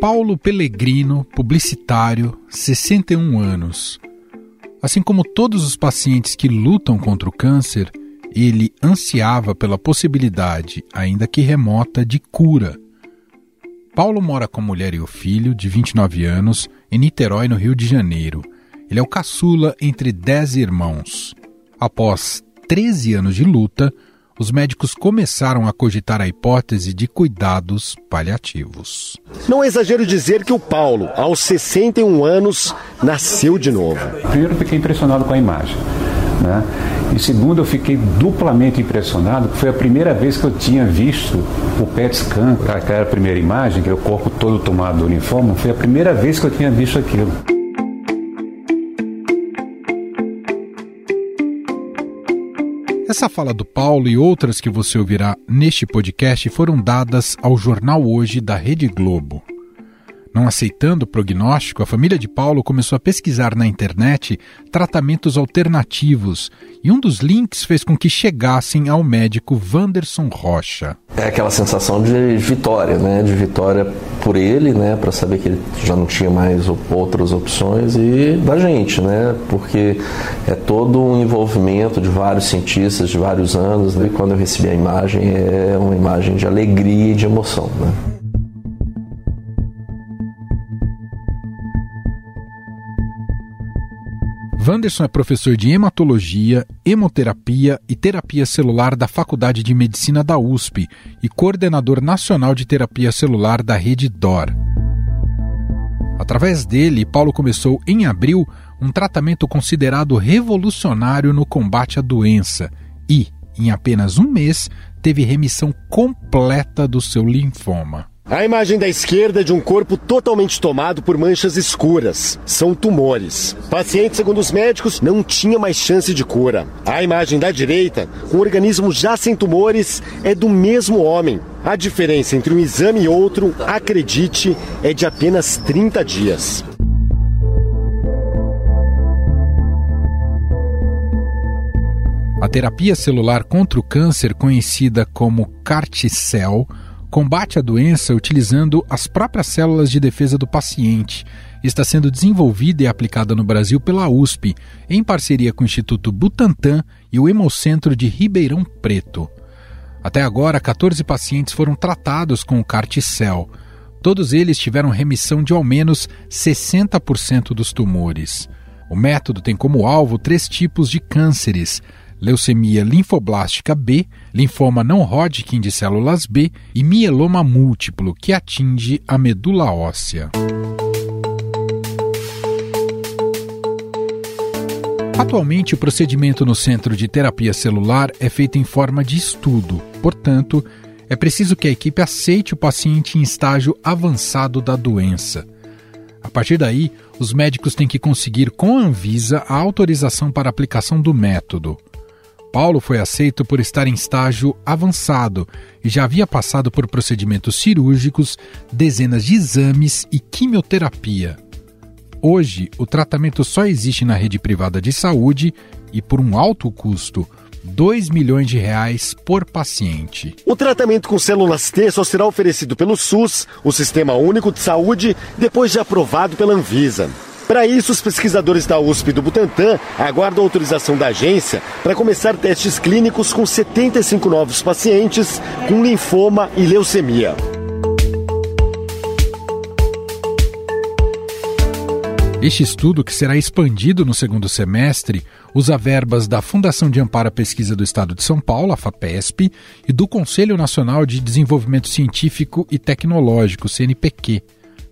Paulo Pellegrino, publicitário, 61 anos. Assim como todos os pacientes que lutam contra o câncer, ele ansiava pela possibilidade, ainda que remota, de cura. Paulo mora com a mulher e o filho, de 29 anos, em Niterói, no Rio de Janeiro. Ele é o caçula entre 10 irmãos. Após 13 anos de luta, os médicos começaram a cogitar a hipótese de cuidados paliativos. Não é exagero dizer que o Paulo, aos 61 anos, nasceu de novo. Primeiro, fiquei impressionado com a imagem. Né? E segundo, eu fiquei duplamente impressionado, porque foi a primeira vez que eu tinha visto o PET scan, aquela primeira imagem, que é o corpo todo tomado do uniforme, foi a primeira vez que eu tinha visto aquilo. Essa fala do Paulo e outras que você ouvirá neste podcast foram dadas ao jornal Hoje da Rede Globo. Não aceitando o prognóstico, a família de Paulo começou a pesquisar na internet tratamentos alternativos e um dos links fez com que chegassem ao médico Wanderson Rocha. É aquela sensação de vitória, né? De vitória por ele, né? Para saber que ele já não tinha mais outras opções e da gente, né? Porque é todo um envolvimento de vários cientistas de vários anos. Né? E quando eu recebi a imagem, é uma imagem de alegria e de emoção, né? Wanderson é professor de hematologia, hemoterapia e terapia celular da Faculdade de Medicina da USP e coordenador nacional de terapia celular da rede DOR. Através dele, Paulo começou em abril um tratamento considerado revolucionário no combate à doença e, em apenas um mês, teve remissão completa do seu linfoma. A imagem da esquerda é de um corpo totalmente tomado por manchas escuras. São tumores. O paciente, segundo os médicos, não tinha mais chance de cura. A imagem da direita, um organismo já sem tumores, é do mesmo homem. A diferença entre um exame e outro, acredite, é de apenas 30 dias. A terapia celular contra o câncer, conhecida como CARTICEL, combate a doença utilizando as próprias células de defesa do paciente. Está sendo desenvolvida e aplicada no Brasil pela USP, em parceria com o Instituto Butantan e o Hemocentro de Ribeirão Preto. Até agora, 14 pacientes foram tratados com o Carticel. Todos eles tiveram remissão de ao menos 60% dos tumores. O método tem como alvo três tipos de cânceres: leucemia linfoblástica B, linfoma não Hodgkin de células B e mieloma múltiplo, que atinge a medula óssea. Atualmente, o procedimento no Centro de Terapia Celular é feito em forma de estudo, portanto, é preciso que a equipe aceite o paciente em estágio avançado da doença. A partir daí, os médicos têm que conseguir com a Anvisa a autorização para aplicação do método. Paulo foi aceito por estar em estágio avançado e já havia passado por procedimentos cirúrgicos, dezenas de exames e quimioterapia. Hoje, o tratamento só existe na rede privada de saúde e por um alto custo. 2 milhões de reais por paciente. O tratamento com células T só será oferecido pelo SUS, o Sistema Único de Saúde, depois de aprovado pela Anvisa. Para isso, os pesquisadores da USP do Butantan aguardam a autorização da agência para começar testes clínicos com 75 novos pacientes com linfoma e leucemia. Este estudo, que será expandido no segundo semestre, usa verbas da Fundação de Amparo à Pesquisa do Estado de São Paulo, a FAPESP, e do Conselho Nacional de Desenvolvimento Científico e Tecnológico, CNPq.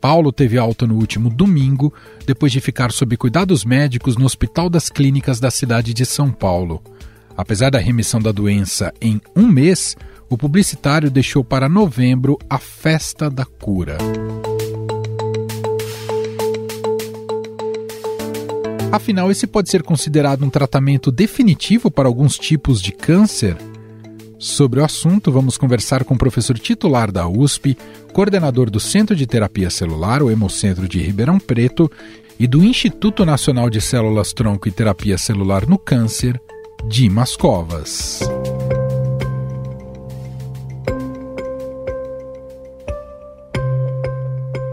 Paulo teve alta no último domingo, depois de ficar sob cuidados médicos no Hospital das Clínicas da cidade de São Paulo. Apesar da remissão da doença em um mês, o publicitário deixou para novembro a Festa da Cura. Afinal, esse pode ser considerado um tratamento definitivo para alguns tipos de câncer? Sobre o assunto, vamos conversar com o professor titular da USP, coordenador do Centro de Terapia Celular, o Hemocentro de Ribeirão Preto, e do Instituto Nacional de Células Tronco e Terapia Celular no Câncer, Dimas Covas.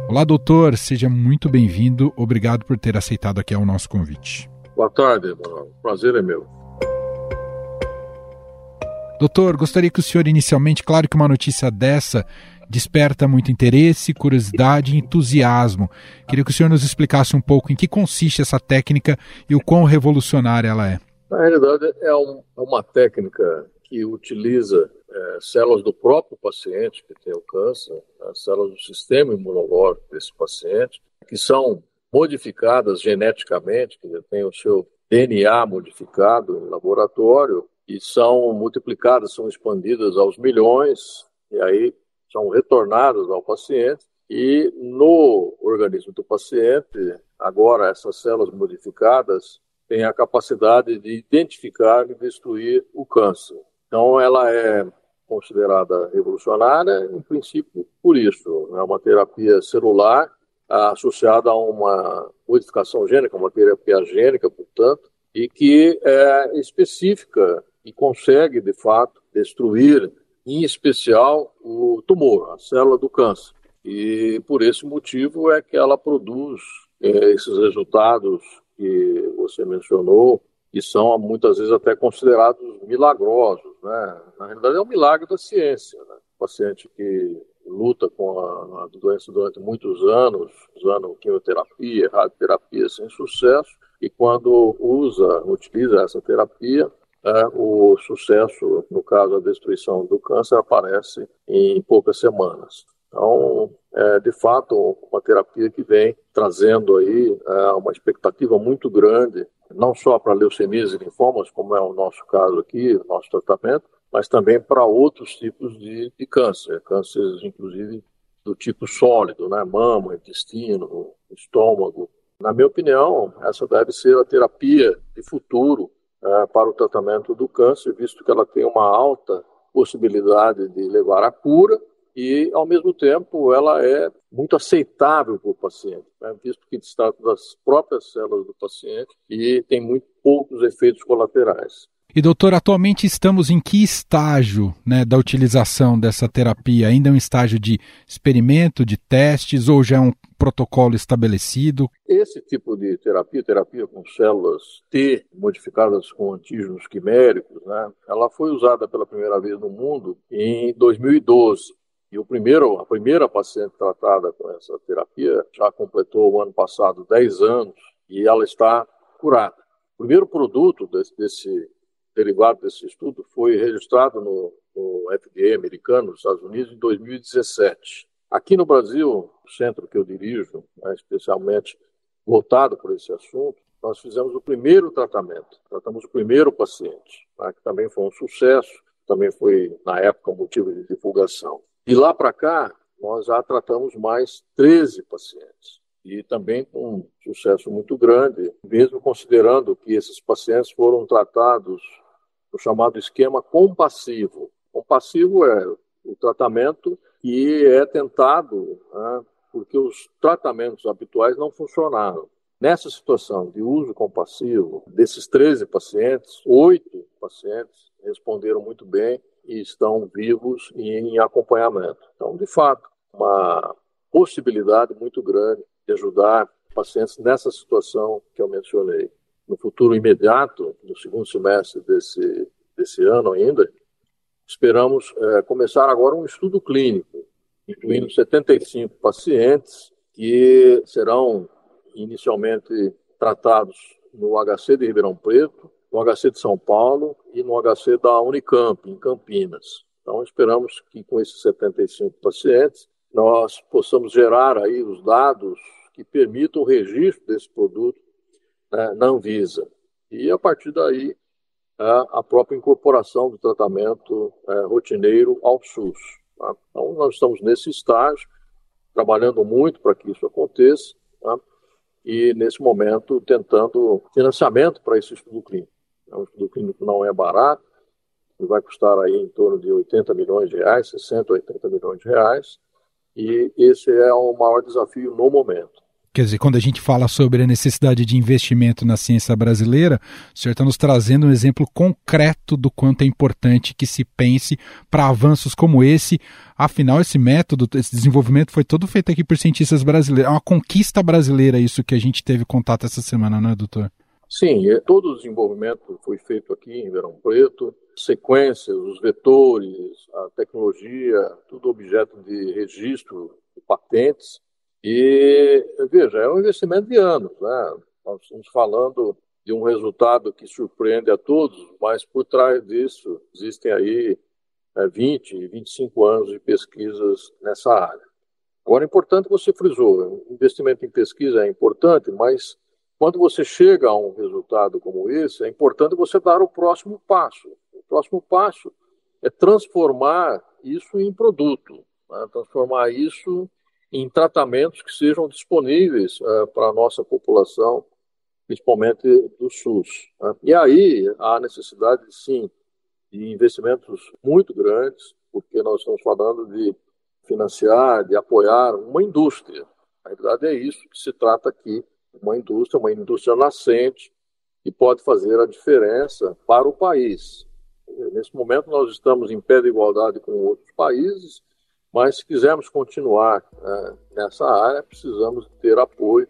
Olá, doutor, seja muito bem-vindo. Obrigado por ter aceitado aqui o nosso convite. Boa tarde, Emanuel. Prazer é meu. Doutor, gostaria que o senhor inicialmente, claro que uma notícia dessa desperta muito interesse, curiosidade e entusiasmo. Queria que o senhor nos explicasse um pouco em que consiste essa técnica e o quão revolucionária ela é. Na realidade, é um, é uma técnica que utiliza é, células do próprio paciente que tem o câncer, as né, células do sistema imunológico desse paciente, que são modificadas geneticamente, que tem o seu DNA modificado em laboratório e são multiplicadas, são expandidas aos milhões, e aí são retornadas ao paciente. E no organismo do paciente, agora essas células modificadas têm a capacidade de identificar e destruir o câncer. Então, ela é considerada revolucionária, em princípio, por isso. É uma terapia celular associada a uma modificação gênica, uma terapia gênica, portanto, e que é específica e consegue, de fato, destruir, em especial, o tumor, a célula do câncer. E por esse motivo é que ela produz é, esses resultados que você mencionou, que são muitas vezes até considerados milagrosos. Né? Na realidade, é um milagre da ciência. Né? O paciente que luta com a, a doença durante muitos anos, usando quimioterapia, radioterapia sem sucesso, e quando usa, utiliza essa terapia, é, o sucesso, no caso a destruição do câncer, aparece em poucas semanas. Então, é de fato uma terapia que vem trazendo aí é, uma expectativa muito grande, não só para leucemias e linfomas, como é o nosso caso aqui, o nosso tratamento, mas também para outros tipos de, de câncer, cânceres inclusive do tipo sólido, né, mama, intestino, estômago. Na minha opinião, essa deve ser a terapia de futuro é, para o tratamento do câncer, visto que ela tem uma alta possibilidade de levar à cura e, ao mesmo tempo, ela é muito aceitável para o paciente, né? visto que trata das próprias células do paciente e tem muito poucos efeitos colaterais. E doutor, atualmente estamos em que estágio né, da utilização dessa terapia? Ainda é um estágio de experimento, de testes, ou já é um protocolo estabelecido? Esse tipo de terapia, terapia com células T modificadas com antígenos quiméricos, né, ela foi usada pela primeira vez no mundo em 2012. E o primeiro, a primeira paciente tratada com essa terapia já completou o ano passado 10 anos e ela está curada. O primeiro produto desse, desse derivado desse estudo foi registrado no, no FDA americano, nos Estados Unidos, em 2017. Aqui no Brasil, o centro que eu dirijo, né, especialmente voltado por esse assunto, nós fizemos o primeiro tratamento, tratamos o primeiro paciente, né, que também foi um sucesso, também foi, na época, motivo de divulgação. E lá para cá, nós já tratamos mais 13 pacientes e também com um sucesso muito grande, mesmo considerando que esses pacientes foram tratados o chamado esquema compassivo. Compassivo é o tratamento que é tentado né, porque os tratamentos habituais não funcionaram. Nessa situação de uso compassivo, desses 13 pacientes, oito pacientes responderam muito bem e estão vivos e em acompanhamento. Então, de fato, uma possibilidade muito grande de ajudar pacientes nessa situação que eu mencionei no futuro imediato, no segundo semestre desse, desse ano ainda, esperamos é, começar agora um estudo clínico, incluindo 75 pacientes que serão inicialmente tratados no HC de Ribeirão Preto, no HC de São Paulo e no HC da Unicamp, em Campinas. Então, esperamos que com esses 75 pacientes nós possamos gerar aí os dados que permitam o registro desse produto né, na Anvisa. E a partir daí, a própria incorporação do tratamento é, rotineiro ao SUS. Tá? Então, nós estamos nesse estágio, trabalhando muito para que isso aconteça, tá? e nesse momento tentando financiamento para esse estudo clínico. O é estudo clínico não é barato, vai custar aí em torno de 80 milhões de reais, 60, 80 milhões de reais, e esse é o maior desafio no momento. Quer dizer, quando a gente fala sobre a necessidade de investimento na ciência brasileira, o senhor está nos trazendo um exemplo concreto do quanto é importante que se pense para avanços como esse. Afinal, esse método, esse desenvolvimento foi todo feito aqui por cientistas brasileiros. É uma conquista brasileira isso que a gente teve contato essa semana, não é, doutor? Sim, todo o desenvolvimento foi feito aqui em Verão Preto. Sequências, os vetores, a tecnologia, tudo objeto de registro de patentes e, veja, é um investimento de anos, né? Nós estamos falando de um resultado que surpreende a todos, mas por trás disso existem aí é, 20, 25 anos de pesquisas nessa área. Agora, é importante você frisou, investimento em pesquisa é importante, mas quando você chega a um resultado como esse, é importante você dar o próximo passo. O próximo passo é transformar isso em produto, né? transformar isso em tratamentos que sejam disponíveis uh, para a nossa população, principalmente do SUS. Né? E aí há necessidade, sim, de investimentos muito grandes, porque nós estamos falando de financiar, de apoiar uma indústria. Na verdade, é isso que se trata aqui: uma indústria, uma indústria nascente, que pode fazer a diferença para o país. Nesse momento, nós estamos em pé de igualdade com outros países mas se quisermos continuar é, nessa área, precisamos ter apoio,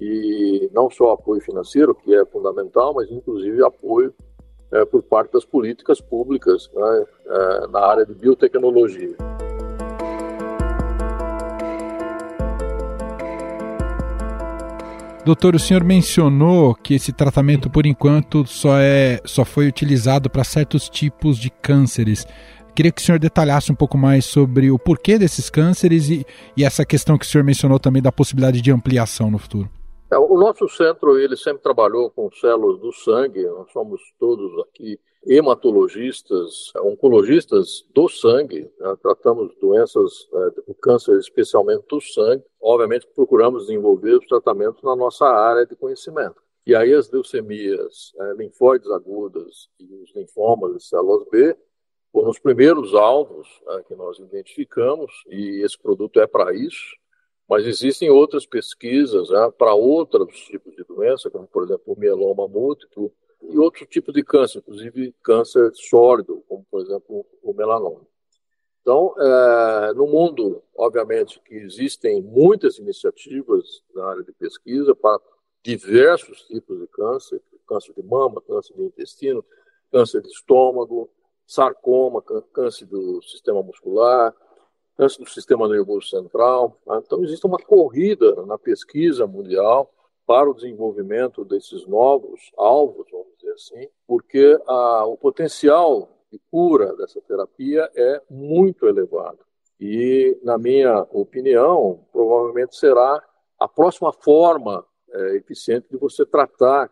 e não só apoio financeiro, que é fundamental, mas inclusive apoio é, por parte das políticas públicas né, é, na área de biotecnologia. Doutor, o senhor mencionou que esse tratamento, por enquanto, só, é, só foi utilizado para certos tipos de cânceres. Queria que o senhor detalhasse um pouco mais sobre o porquê desses cânceres e, e essa questão que o senhor mencionou também da possibilidade de ampliação no futuro. É, o nosso centro ele sempre trabalhou com células do sangue. Nós somos todos aqui hematologistas, oncologistas do sangue. Né? Tratamos doenças, é, câncer especialmente do sangue. Obviamente procuramos desenvolver os tratamentos na nossa área de conhecimento. E aí as leucemias, é, linfóides agudas e os linfomas de células B foram os primeiros alvos né, que nós identificamos, e esse produto é para isso, mas existem outras pesquisas né, para outros tipos de doença, como, por exemplo, o mieloma múltiplo, e outros tipos de câncer, inclusive câncer sólido, como, por exemplo, o melanoma. Então, é, no mundo, obviamente, que existem muitas iniciativas na área de pesquisa para diversos tipos de câncer, câncer de mama, câncer de intestino, câncer de estômago, sarcoma, câncer do sistema muscular, câncer do sistema nervoso central. Tá? Então, existe uma corrida na pesquisa mundial para o desenvolvimento desses novos alvos, vamos dizer assim, porque a, o potencial de cura dessa terapia é muito elevado. E, na minha opinião, provavelmente será a próxima forma é, eficiente de você tratar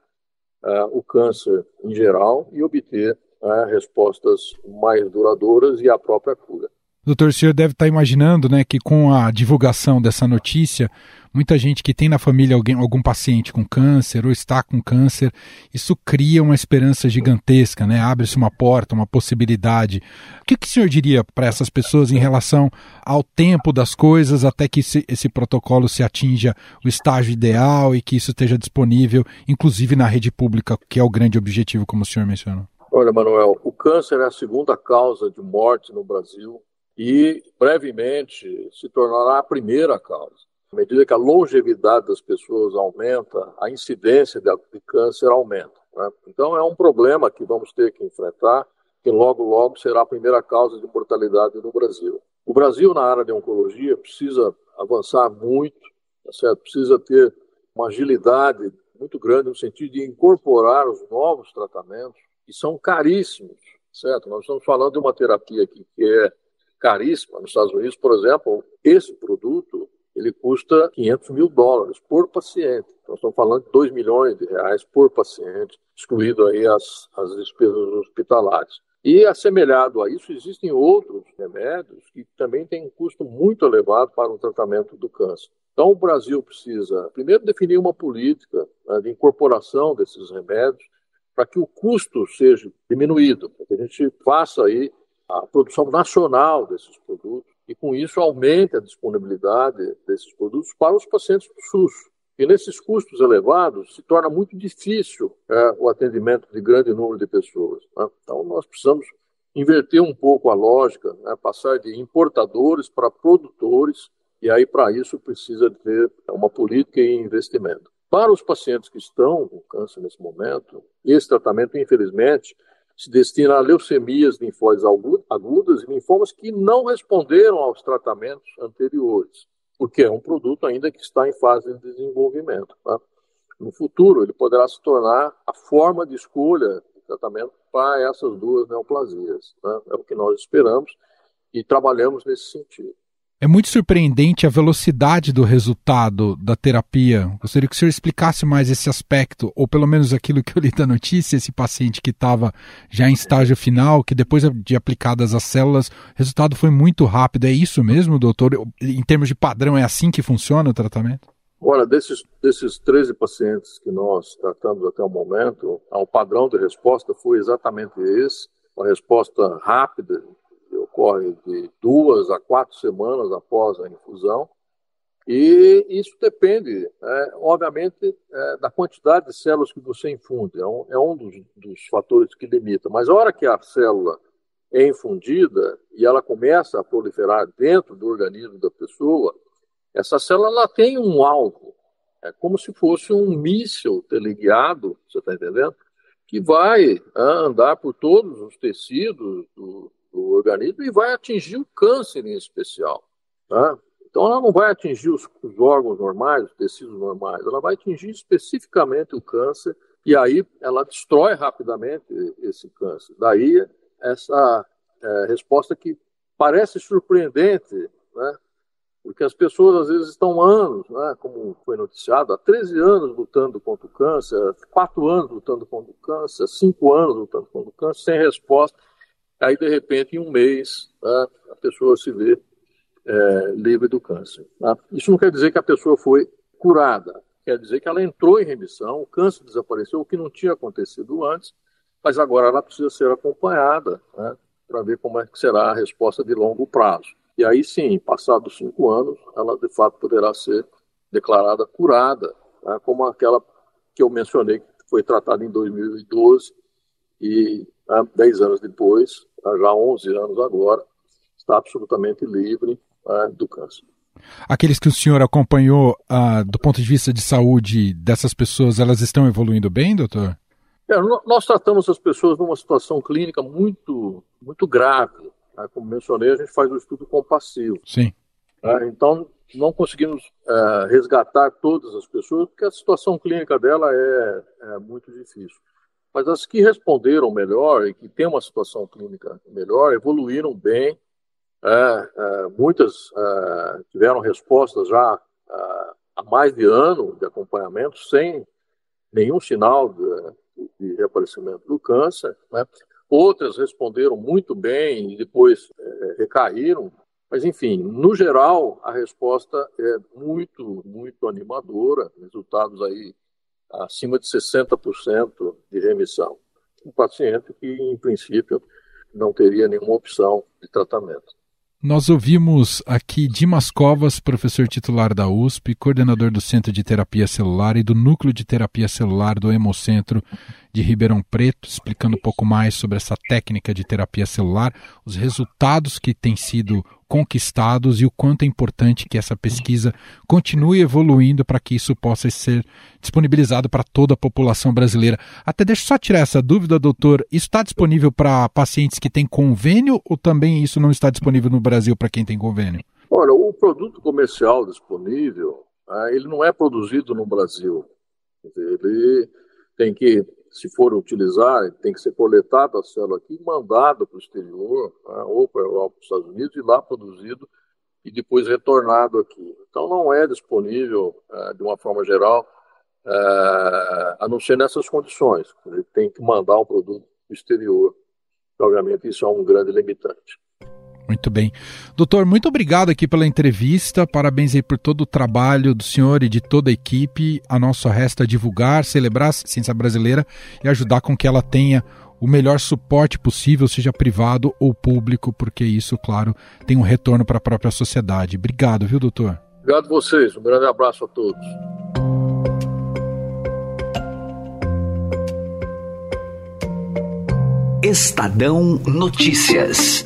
é, o câncer em geral e obter né, respostas mais duradouras e a própria cura. Doutor, o senhor deve estar imaginando né, que com a divulgação dessa notícia, muita gente que tem na família alguém, algum paciente com câncer ou está com câncer, isso cria uma esperança gigantesca, né? abre-se uma porta, uma possibilidade. O que, que o senhor diria para essas pessoas em relação ao tempo das coisas até que esse, esse protocolo se atinja o estágio ideal e que isso esteja disponível, inclusive na rede pública, que é o grande objetivo, como o senhor mencionou? Olha, Manuel, o câncer é a segunda causa de morte no Brasil e brevemente se tornará a primeira causa. À medida que a longevidade das pessoas aumenta, a incidência de câncer aumenta. Né? Então é um problema que vamos ter que enfrentar, que logo, logo será a primeira causa de mortalidade no Brasil. O Brasil, na área de oncologia, precisa avançar muito, tá certo? precisa ter uma agilidade muito grande no sentido de incorporar os novos tratamentos que são caríssimos, certo? Nós estamos falando de uma terapia aqui que é caríssima. Nos Estados Unidos, por exemplo, esse produto ele custa 500 mil dólares por paciente. Nós estamos falando de 2 milhões de reais por paciente, excluído aí as, as despesas hospitalares. E assemelhado a isso, existem outros remédios que também têm um custo muito elevado para o tratamento do câncer. Então, o Brasil precisa, primeiro, definir uma política né, de incorporação desses remédios para que o custo seja diminuído, para que a gente faça aí a produção nacional desses produtos e com isso aumente a disponibilidade desses produtos para os pacientes do SUS. E nesses custos elevados se torna muito difícil é, o atendimento de grande número de pessoas. Né? Então nós precisamos inverter um pouco a lógica, né? passar de importadores para produtores, e aí para isso precisa ter uma política e investimento. Para os pacientes que estão com câncer nesse momento, esse tratamento, infelizmente, se destina a leucemias linfóides agudas e linfomas que não responderam aos tratamentos anteriores, porque é um produto ainda que está em fase de desenvolvimento. Tá? No futuro, ele poderá se tornar a forma de escolha de tratamento para essas duas neoplasias. Né? É o que nós esperamos e trabalhamos nesse sentido. É muito surpreendente a velocidade do resultado da terapia. Gostaria que o senhor explicasse mais esse aspecto, ou pelo menos aquilo que eu li da notícia, esse paciente que estava já em estágio final, que depois de aplicadas as células, o resultado foi muito rápido. É isso mesmo, doutor? Em termos de padrão, é assim que funciona o tratamento? Olha, desses, desses 13 pacientes que nós tratamos até o momento, o padrão de resposta foi exatamente esse, uma resposta rápida, ocorre de duas a quatro semanas após a infusão. E isso depende, é, obviamente, é, da quantidade de células que você infunde. É um, é um dos, dos, fatores que limita. Mas a hora que a célula é infundida e ela começa a proliferar dentro do organismo da pessoa, essa célula ela tem um alvo. É como se fosse um míssil teleguiado, você está entendendo? Que vai andar por todos os tecidos do, do organismo e vai atingir o câncer em especial. Tá? Então, ela não vai atingir os, os, órgãos normais, os tecidos normais, ela vai atingir especificamente o câncer e aí ela destrói rapidamente esse câncer. Daí, essa é, resposta que parece surpreendente, né? porque as pessoas às vezes estão anos, né? como foi noticiado, há 13 anos lutando contra o câncer, 4 anos lutando contra o câncer, 5 anos lutando contra o câncer, sem resposta. Aí, de repente, em um mês, tá, a pessoa se vê é, livre do câncer. Tá? Isso não quer dizer que a pessoa foi curada, quer dizer que ela entrou em remissão, o câncer desapareceu, o que não tinha acontecido antes, mas agora ela precisa ser acompanhada né, para ver como é que será a resposta de longo prazo. E aí sim, passados cinco anos, ela de fato poderá ser declarada curada, né, como aquela que eu mencionei, que foi tratada em 2012 e né, dez anos depois já 11 anos agora, está absolutamente livre né, do câncer. Aqueles que o senhor acompanhou ah, do ponto de vista de saúde dessas pessoas, elas estão evoluindo bem, doutor? É, nós tratamos as pessoas numa situação clínica muito, muito grave. Né? Como mencionei, a gente faz um estudo compassivo. Sim. Né? Então, não conseguimos é, resgatar todas as pessoas, porque a situação clínica dela é, é muito difícil. Mas as que responderam melhor e que têm uma situação clínica melhor evoluíram bem. É, é, muitas é, tiveram respostas já é, há mais de ano de acompanhamento sem nenhum sinal de, de reaparecimento do câncer. Né? Outras responderam muito bem e depois é, recaíram. Mas, enfim, no geral, a resposta é muito, muito animadora. Resultados aí acima de 60% de remissão. Um paciente que, em princípio, não teria nenhuma opção de tratamento. Nós ouvimos aqui Dimas Covas, professor titular da USP, coordenador do Centro de Terapia Celular e do Núcleo de Terapia Celular do Hemocentro de Ribeirão Preto, explicando um pouco mais sobre essa técnica de terapia celular, os resultados que têm sido conquistados e o quanto é importante que essa pesquisa continue evoluindo para que isso possa ser disponibilizado para toda a população brasileira. Até deixa eu só tirar essa dúvida, doutor. Isso está disponível para pacientes que têm convênio ou também isso não está disponível no Brasil para quem tem convênio? Olha, o produto comercial disponível, ah, ele não é produzido no Brasil. Ele tem que se for utilizar, tem que ser coletado a célula aqui, mandado para o exterior, né, ou para os Estados Unidos, e lá produzido e depois retornado aqui. Então não é disponível, é, de uma forma geral, é, a não ser nessas condições. Ele tem que mandar um produto para o exterior. Obviamente isso é um grande limitante. Muito bem. Doutor, muito obrigado aqui pela entrevista. Parabéns aí por todo o trabalho do senhor e de toda a equipe. A nossa resta divulgar, celebrar a ciência brasileira e ajudar com que ela tenha o melhor suporte possível, seja privado ou público, porque isso, claro, tem um retorno para a própria sociedade. Obrigado, viu, doutor? Obrigado a vocês, um grande abraço a todos. Estadão Notícias.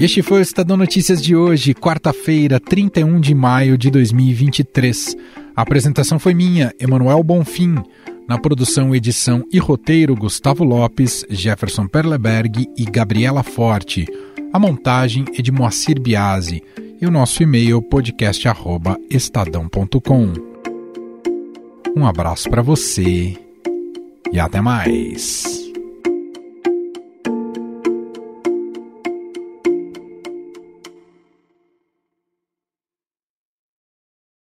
Este foi o Estadão Notícias de hoje, quarta-feira, 31 de maio de 2023. A apresentação foi minha, Emanuel Bonfim. Na produção, edição e roteiro, Gustavo Lopes, Jefferson Perleberg e Gabriela Forte. A montagem é de Moacir Biasi. E o nosso e-mail podcast@estadão.com. Um abraço para você e até mais.